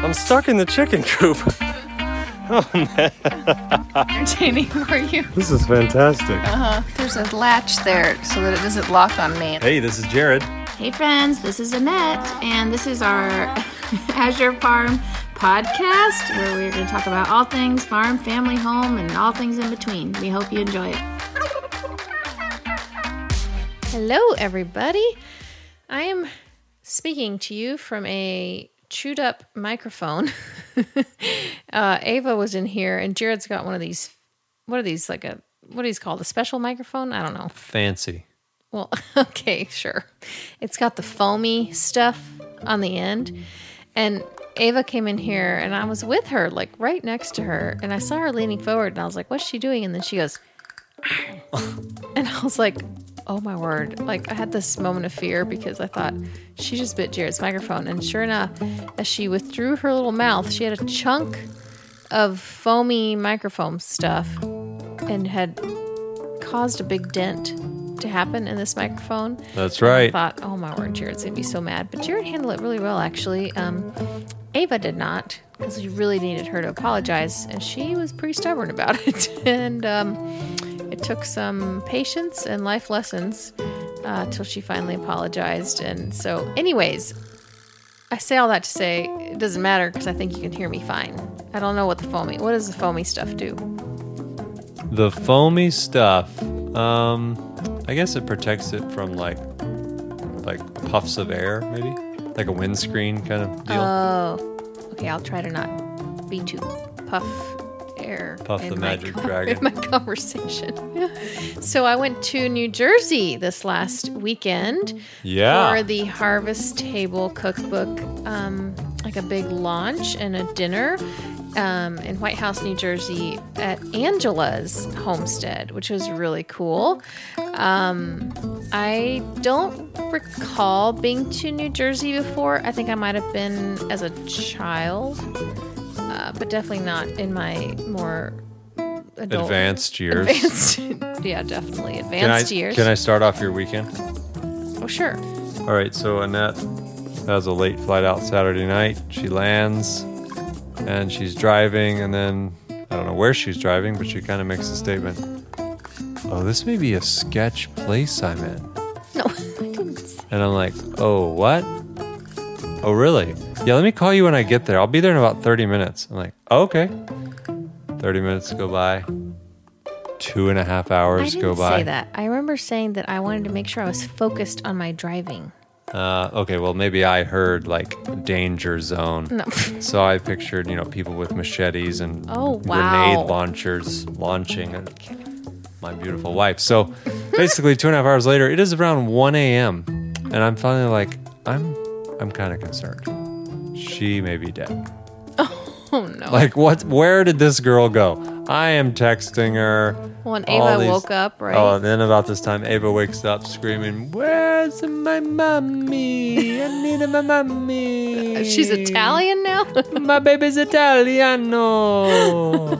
I'm stuck in the chicken coop. Oh man. Entertaining for you. This is fantastic. Uh huh. There's a latch there so that it doesn't lock on me. Hey, this is Jared. Hey friends, this is Annette, and this is our Azure Farm podcast where we're going to talk about all things farm, family, home, and all things in between. We hope you enjoy it. Hello, everybody. I am speaking to you from a chewed up microphone. uh, Ava was in here, and Jared's got one of these. What are these? Like a what are these called? A special microphone? I don't know. Fancy. Well, okay, sure. It's got the foamy stuff on the end. And Ava came in here and I was with her, like right next to her. And I saw her leaning forward and I was like, what's she doing? And then she goes, and I was like, oh my word. Like I had this moment of fear because I thought she just bit Jared's microphone. And sure enough, as she withdrew her little mouth, she had a chunk of foamy microfoam stuff and had caused a big dent to happen in this microphone. That's right. I thought, oh my word, Jared's gonna be so mad. But Jared handled it really well, actually. Um, Ava did not, because we really needed her to apologize, and she was pretty stubborn about it. and um, it took some patience and life lessons uh, till she finally apologized. And so, anyways, I say all that to say it doesn't matter because I think you can hear me fine. I don't know what the foamy. What does the foamy stuff do? The foamy stuff. Um, I guess it protects it from like, like puffs of air, maybe, like a windscreen kind of deal. Oh, okay. I'll try to not be too puff Puff the magic dragon. In my conversation. so I went to New Jersey this last weekend yeah. for the Harvest Table Cookbook, um, like a big launch and a dinner. Um, in White House, New Jersey, at Angela's homestead, which was really cool. Um, I don't recall being to New Jersey before. I think I might have been as a child, uh, but definitely not in my more adult, Advanced years. advanced, yeah, definitely Can I, advanced years. can I start off your weekend? Oh, sure. All right, so Annette has a late flight out Saturday night. She lands and she's driving, and then I don't know where she's driving, but she kind of makes a statement. Oh, this may be a sketch place I'm in. No, I didn't. And I'm like, oh, what? Oh, really? Yeah, let me call you when I get there. I'll be there in about 30 minutes. I'm like, okay. 30 minutes go by. Two and a half I hours didn't go by. say that. I remember saying that I wanted to make sure I was focused on my driving. Uh, okay, well, maybe I heard like danger zone. No. So I pictured, you know, people with machetes and Oh, wow. grenade launchers launching my beautiful wife. So basically, two and a half hours later, it is around 1 a.m. And I'm finally like, I'm, I'm kind of concerned. She may be dead. Oh no. Like, what? Where did this girl go? I am texting her. When Ava these- woke up, right? Oh, and then about this time, Ava wakes up screaming, "Where's my mommy? I need my mommy." She's Italian now. my baby's Italiano.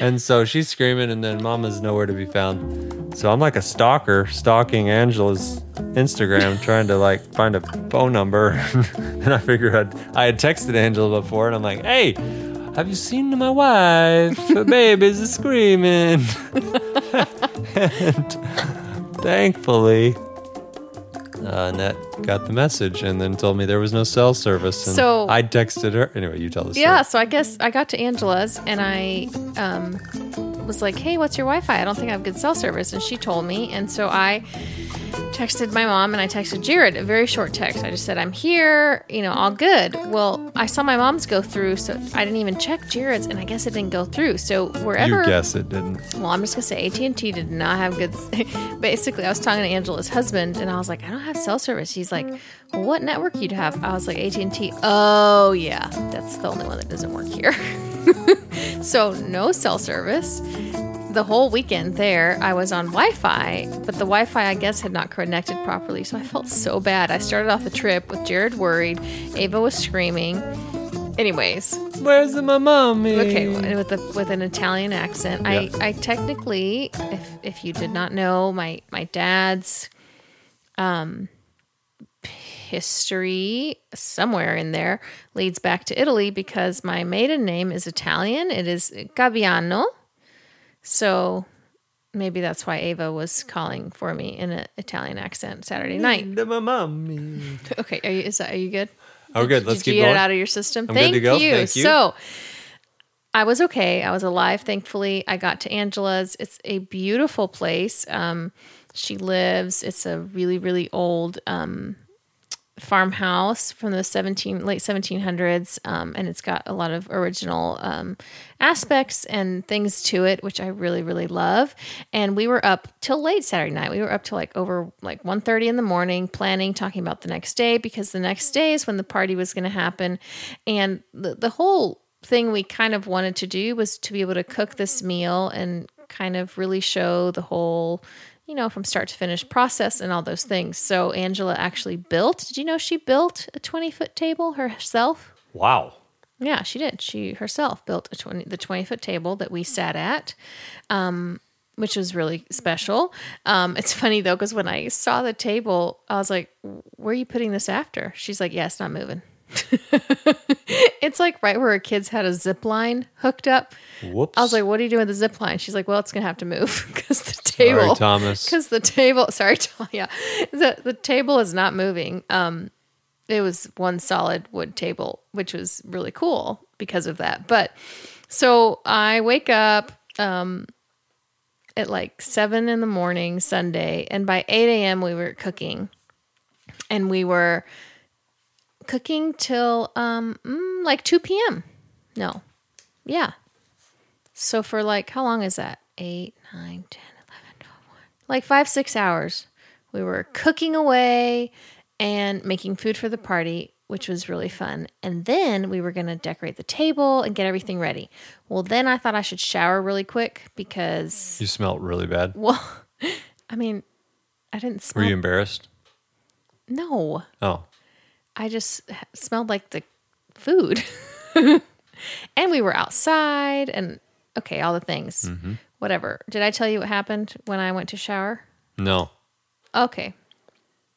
and so she's screaming, and then Mama's nowhere to be found. So I'm like a stalker, stalking Angela's Instagram, trying to like find a phone number. and I figured I'd, I had texted Angela before, and I'm like, "Hey, have you seen my wife? Her baby's screaming." And thankfully. Uh, Annette got the message and then told me there was no cell service. And So- I texted her. Anyway, you tell the story. yeah, so I guess I got to Angela's and I um, was like, "Hey, what's your Wi-Fi? I don't think I have good cell service." And she told me, and so I texted my mom and I texted Jared a very short text. I just said, "I'm here, you know, all good." Well, I saw my mom's go through, so I didn't even check Jared's, and I guess it didn't go through. So wherever You guess it didn't. Well, I'm just gonna say AT and T did not have good. Basically, I was talking to Angela's husband, and I was like, I don't have cell service. He's like, well, what network you'd have? I was like AT and T. Oh yeah, that's the only one that doesn't work here. so no cell service. The whole weekend there, I was on Wi-Fi, but the Wi-Fi I guess had not connected properly. So I felt so bad. I started off the trip with Jared worried. Ava was screaming. Anyways, Where's my mommy? Okay, with a with an Italian accent. Yeah. I I technically, if if you did not know, my my dad's um history somewhere in there leads back to Italy because my maiden name is Italian. It is Gabbiano. So maybe that's why Ava was calling for me in an Italian accent Saturday night. Okay, are you is that are you good? Oh, good. Let's Did keep you get going. it out of your system? I'm good Thank to go. you. Thank you. So I was okay. I was alive, thankfully. I got to Angela's. It's a beautiful place. Um, she lives. It's a really, really old um, farmhouse from the 17 late 1700s um, and it's got a lot of original um, aspects and things to it which i really really love. And we were up till late saturday night. We were up till like over like 1.30 in the morning planning talking about the next day because the next day is when the party was going to happen. And the, the whole thing we kind of wanted to do was to be able to cook this meal and kind of really show the whole you know, from start to finish process and all those things. So Angela actually built. Did you know she built a 20 foot table herself? Wow. Yeah, she did. She herself built a 20, the 20 foot table that we sat at, um, which was really special. Um, it's funny though, because when I saw the table, I was like, where are you putting this after? She's like, yeah, it's not moving. it's like right where her kids had a zip line hooked up. Whoops. I was like, "What are you doing with the zip line?" She's like, "Well, it's gonna have to move because the table, Sorry, Thomas. because the table, sorry, yeah, the the table is not moving. Um, it was one solid wood table, which was really cool because of that. But so I wake up um at like seven in the morning Sunday, and by eight a.m. we were cooking, and we were cooking till um mm, like two p.m. No, yeah. So for like how long is that? 8, 9, 10, 11, 12, 1. Like 5 6 hours. We were cooking away and making food for the party, which was really fun. And then we were going to decorate the table and get everything ready. Well, then I thought I should shower really quick because You smelled really bad. well, I mean, I didn't Were you embarrassed? No. Oh. I just smelled like the food. and we were outside and okay, all the things. Mm-hmm. Whatever. Did I tell you what happened when I went to shower? No. Okay.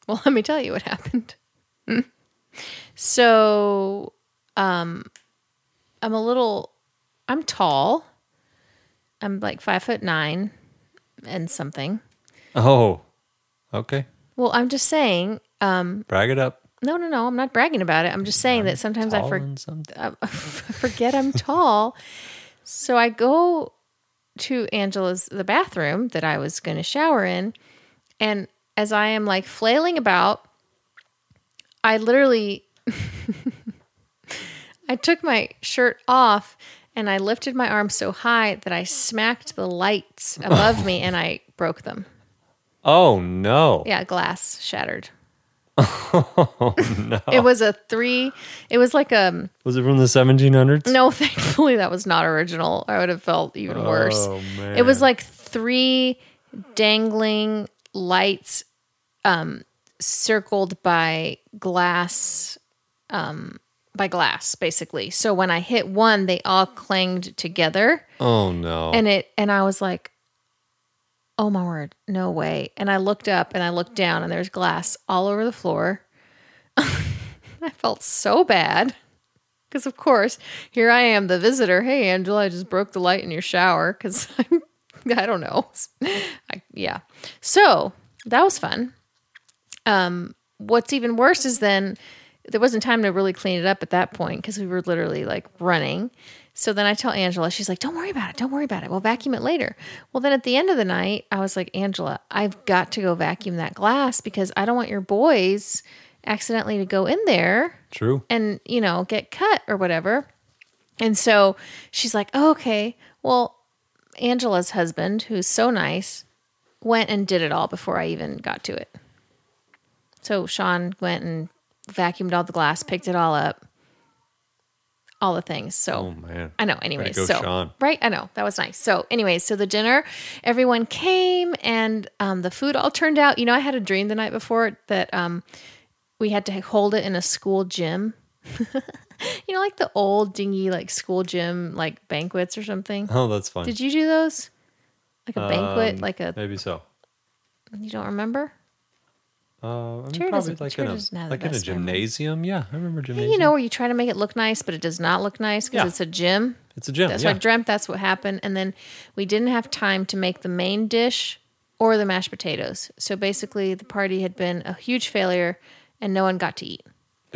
Well, let me tell you what happened. so, um, I'm a little, I'm tall. I'm like five foot nine and something. Oh. Okay. Well, I'm just saying, um, Brag it up. No, no, no, I'm not bragging about it. I'm just saying that sometimes I Tall forget. I forget I'm tall. So I go to Angela's the bathroom that I was going to shower in, and as I am like flailing about, I literally I took my shirt off and I lifted my arm so high that I smacked the lights above me and I broke them. Oh no. Yeah, glass shattered. It was a three. It was like a Was it from the 1700s? No, thankfully that was not original. I would have felt even worse. Oh man. It was like three dangling lights um circled by glass um by glass basically. So when I hit one, they all clanged together Oh no. and it and I was like Oh my word, no way. And I looked up and I looked down and there's glass all over the floor. I felt so bad. Because, of course, here I am, the visitor. Hey, Angela, I just broke the light in your shower because I don't know. I, yeah. So that was fun. Um, what's even worse is then there wasn't time to really clean it up at that point because we were literally like running. So then I tell Angela, she's like, don't worry about it. Don't worry about it. We'll vacuum it later. Well, then at the end of the night, I was like, Angela, I've got to go vacuum that glass because I don't want your boys accidentally to go in there True. and, you know, get cut or whatever. And so she's like, oh, okay. Well, Angela's husband, who's so nice, went and did it all before I even got to it. So Sean went and vacuumed all the glass, picked it all up, all the things. So Oh man. I know. Anyways, so Sean. right, I know that was nice. So, anyways, so the dinner, everyone came, and um, the food all turned out. You know, I had a dream the night before that um, we had to hold it in a school gym. you know, like the old dingy like school gym like banquets or something. Oh, that's fun. Did you do those? Like a banquet, Um, like a maybe so. you don't remember? Uh, I mean, Cheer probably like in a doesn't have the like in a memory. gymnasium. Yeah, I remember gymnasium. you know, where you try to make it look nice, but it does not look nice because Yeah. it's a gym. it's a gym. That's yeah. what I dreamt. That's what happened. And then we didn't have time to make the main dish or the mashed potatoes. So basically, the party had been a huge failure, and no one got to eat.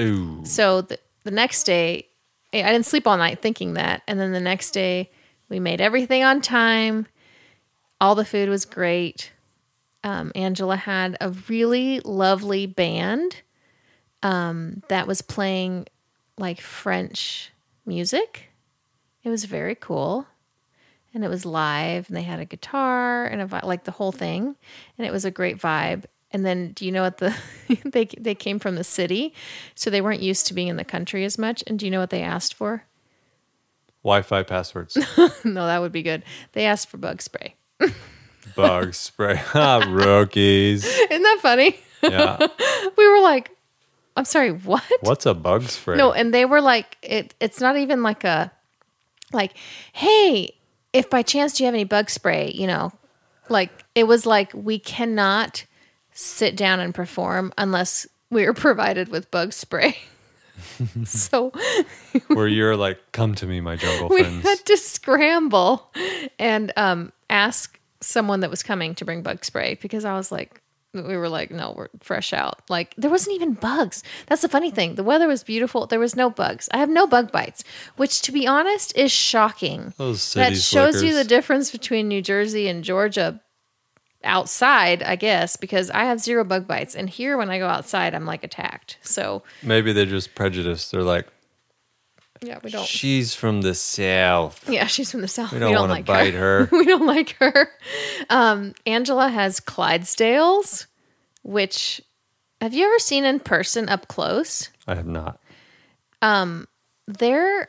Ooh, So the, the next day, I didn't sleep all night thinking that. And then the next day, we made everything on time. All the food was great. Um, Angela had a really lovely band um, that was playing like French music. It was very cool. And it was live, and they had a guitar and a vi- like the whole thing, and it was a great vibe. And then, do you know what the they they came from the city, so they weren't used to being in the country as much. And do you know what they asked for? Wi-Fi passwords, no, that would be good. They asked for bug spray. bug spray, Ah, rookies. Isn't that funny? Yeah, We were like, I'm sorry, what? what's a bug spray? No, and they were like, it. It's not even like a, like, hey, if by chance do you have any bug spray? You know, like it was like we cannot sit down and perform unless we are provided with bug spray. so where you're like, come to me, my jungle we friends. had to scramble and um, ask someone that was coming to bring bug spray because I was like, we were like, no, we're fresh out. Like there wasn't even bugs. That's the funny thing. The weather was beautiful. There was no bugs. I have no bug bites, which to be honest is shocking. That shows you the difference between New Jersey and Georgia outside, I guess, because I have zero bug bites. And here when I go outside, I'm like attacked. So Maybe they're just prejudiced. They're like, yeah, we don't she's from the south. Yeah, she's from the south. We don't, want to like bite her. we don't like her. Um, Angela has Clydesdales, which have you ever seen in person up close? I have not. Um, their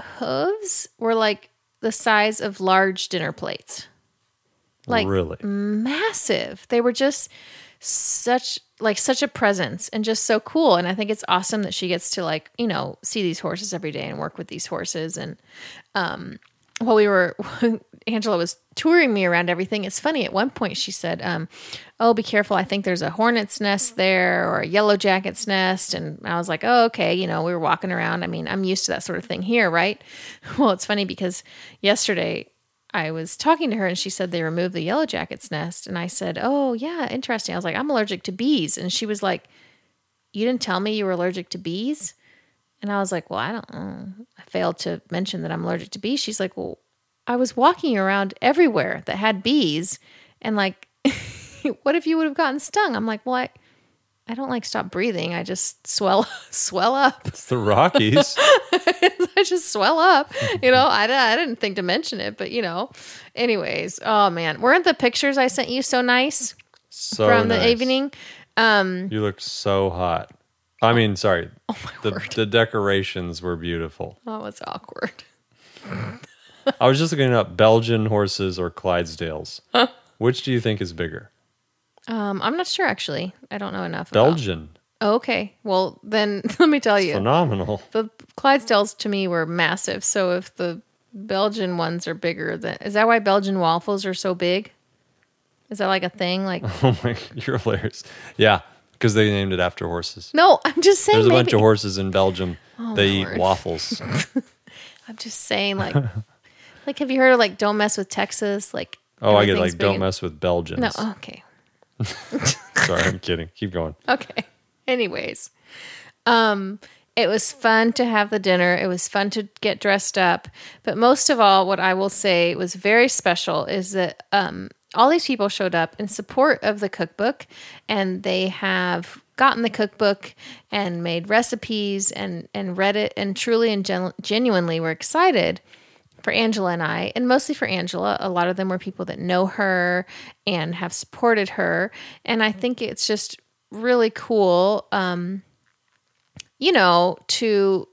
hooves were like the size of large dinner plates. Like really? massive. They were just such like such a presence and just so cool and I think it's awesome that she gets to like, you know, see these horses every day and work with these horses and um while we were Angela was touring me around everything. It's funny at one point she said, um, "Oh, be careful. I think there's a hornet's nest there or a yellow jacket's nest." And I was like, "Oh, okay." You know, we were walking around. I mean, I'm used to that sort of thing here, right? Well, it's funny because yesterday I was talking to her and she said they removed the yellow jacket's nest. And I said, Oh, yeah, interesting. I was like, I'm allergic to bees. And she was like, You didn't tell me you were allergic to bees? And I was like, Well, I don't know. I failed to mention that I'm allergic to bees. She's like, Well, I was walking around everywhere that had bees. And like, what if you would have gotten stung? I'm like, Well, I. I don't like stop breathing. I just swell swell up. It's the Rockies. I just swell up. You know, I, I didn't think to mention it, but you know. Anyways, oh man, weren't the pictures I sent you so nice So from the nice. evening? Um, you looked so hot. I mean, sorry. Oh the, the decorations were beautiful. Oh, it's awkward. I was just looking up Belgian horses or Clydesdales. Which do you think is bigger? Um, I'm not sure actually. I don't know enough. about- Belgian. Oh, okay. Well, then let me tell you, Phenomenal. the Clydesdales to me were massive. So if the Belgian ones are bigger, than is that why Belgian waffles are so big? Is that like a thing? Like, Oh my, you're hilarious. Yeah, because they named it after horses. no, I'm just saying. There's a maybe, bunch of horses in Belgium. they eat waffles. I'm just saying, like, like have you heard of like "Don't mess with Texas"? Like, Oh, I get everything's like big don't and- mess with Belgians. No, oh, okay, Sorry, I'm kidding. Keep going. okay. Anyways, um, it was fun to have the dinner. It was fun to get dressed up, but most of all, what I will say was very special is that um, all these people showed up in support of the cookbook, and they have gotten the cookbook and made recipes and and read it and truly and gen- genuinely were excited for Angela and I, and mostly for Angela. A lot of them were people that know her and have supported her. And I think it's just really cool, um, you know, to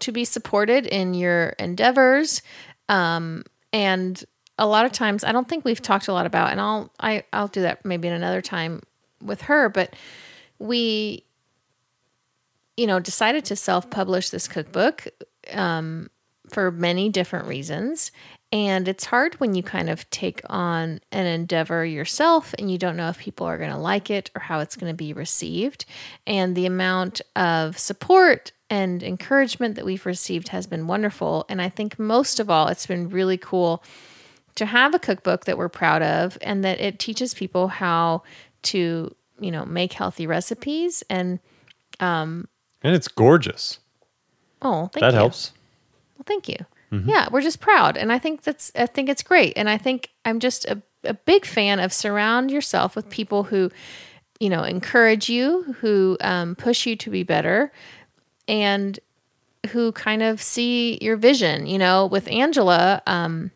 to be supported in your endeavors. Um, and a lot of times, I don't think we've talked a lot about, and I'll I, I'll do that maybe in another time with her, but we you know decided to self-publish this cookbook um, for many different reasons And it's hard when you kind of take on an endeavor yourself and you don't know if people are going to like it or how it's going to be received. And the amount of support and encouragement that we've received has been wonderful. And I think most of all, it's been really cool to have a cookbook that we're proud of and that it teaches people how to, you know, make healthy recipes. And um, and it's gorgeous. oh, thank that you. helps. Well, thank you. Yeah, we're just proud, and I think that's I think it's great, and I think I'm just a, a big fan of surround yourself with people who, you know, encourage you, who um, push you to be better, and who kind of see your vision. You know, with Angela, um,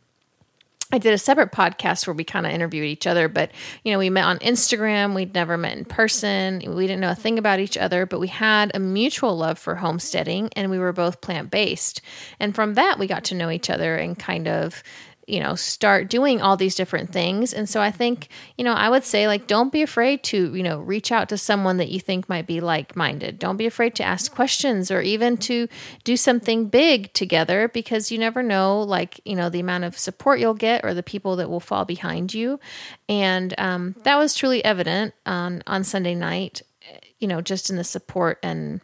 I did a separate podcast where we kind of interviewed each other, but you know, we met on Instagram. We'd never met in person. We didn't know a thing about each other, but we had a mutual love for homesteading and we were both plant based. And from that, we got to know each other and kind of you know start doing all these different things. And so i think you know i would say like don't be afraid to you know reach out to someone that you think might be like-minded. Don't be afraid to ask questions or even to do something big together because you never know like you know the amount of support you'll get or the people that will fall behind you. And um, that was truly evident on on sunday night you know just in the support and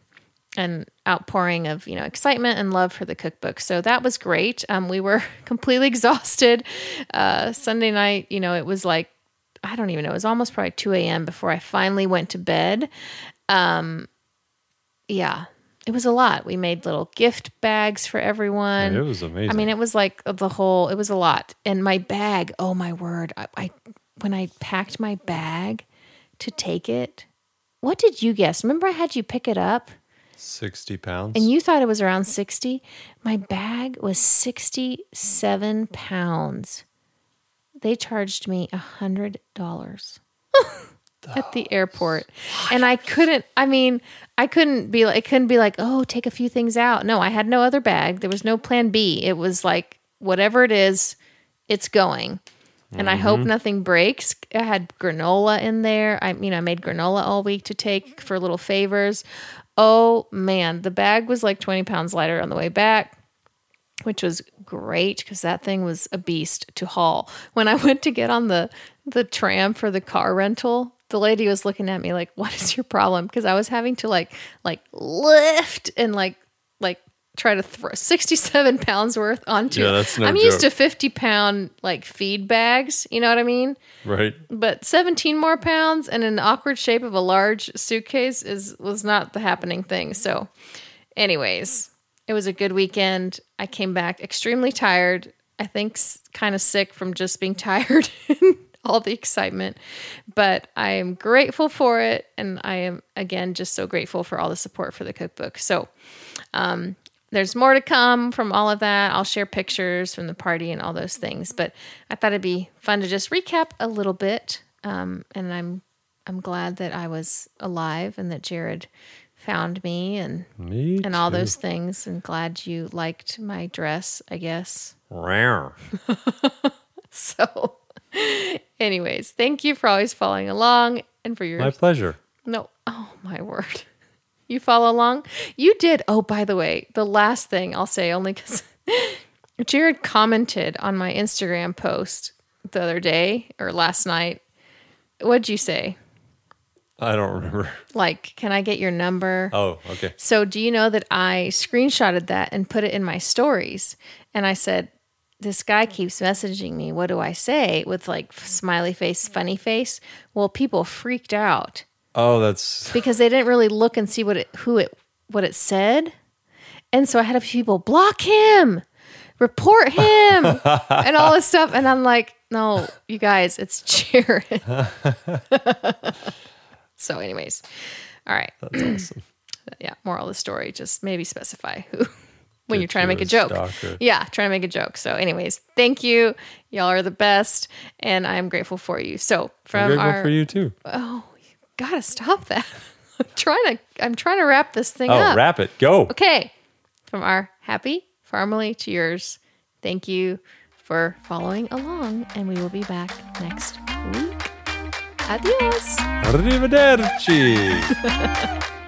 and outpouring of you know excitement and love for the cookbook so that was great um, we were completely exhausted uh, sunday night you know it was like i don't even know it was almost probably 2 a.m before i finally went to bed um, yeah it was a lot we made little gift bags for everyone it was amazing. I mean, it was like the whole. It was a lot, and my bag. Oh my word! I, I when I packed my bag to take it. What did you guess? Remember, I had you pick it up, 60 pounds. and you thought it was around sixty. My bag was sixty-seven pounds. They charged me a hundred dollars at the airport, and I couldn't. I mean, I couldn't be like, it couldn't be like, oh, take a few things out. No, I had no other bag. There was no plan B. It was like whatever it is, it's going. And I hope mm-hmm. nothing breaks. I had granola in there. I you know, I made granola all week to take for little favors. Oh man, the bag was like 20 pounds lighter on the way back which was great because that thing was a beast to haul. When I went to get on the the tram for the car rental, the lady was looking at me like, "What is your problem?" Because I was having to like like lift and like like try to throw 67 pounds worth onto. Yeah, that's no I'm used to 50 pound like feed bags. You know what I mean? right? but 17 more pounds and an awkward shape of a large suitcase is was not the happening thing so anyways it was a good weekend i came back extremely tired i think kind of sick from just being tired and all the excitement but i am grateful for it and i am again just so grateful for all the support for the cookbook so um, there's more to come from all of that. I'll share pictures from the party and all those things. But I thought it'd be fun to just recap a little bit. Um, and I'm I'm glad that I was alive and that Jared found me and Me and all those things. And glad you liked my dress. I guess. Rare. So, anyways, thank you for always following along and for your My pleasure. No. Oh my word. You follow along? You did. Oh, by the way, the last thing I'll say only because Jared commented on my Instagram post the other day or last night. What'd you say? I don't remember. Like, can I get your number? Oh, okay. So, do you know that I screenshotted that and put it in my stories? And I said, This guy keeps messaging me. What do I say? With like smiley face, funny face. Well, people freaked out. Oh, that's because they didn't really look and see what it who it what it said. And so I had a few people block him, report him, and all this stuff. And I'm like, no, you guys, it's Jared. so, anyways, all right. that's awesome. Yeah, moral of the story, just maybe specify who when you're trying to make a joke. stalker. Yeah, trying to make a joke. So, anyways, thank you. Y'all are the best, and I'm grateful for you. So, I'm from grateful our for you too. oh, gotta stop that. I'm trying to I'm trying to wrap this thing Oh, up. wrap it. Go. Okay. From our happy family to yours. Thank you for following along, and we will be back next week. Adios. Arrivederci.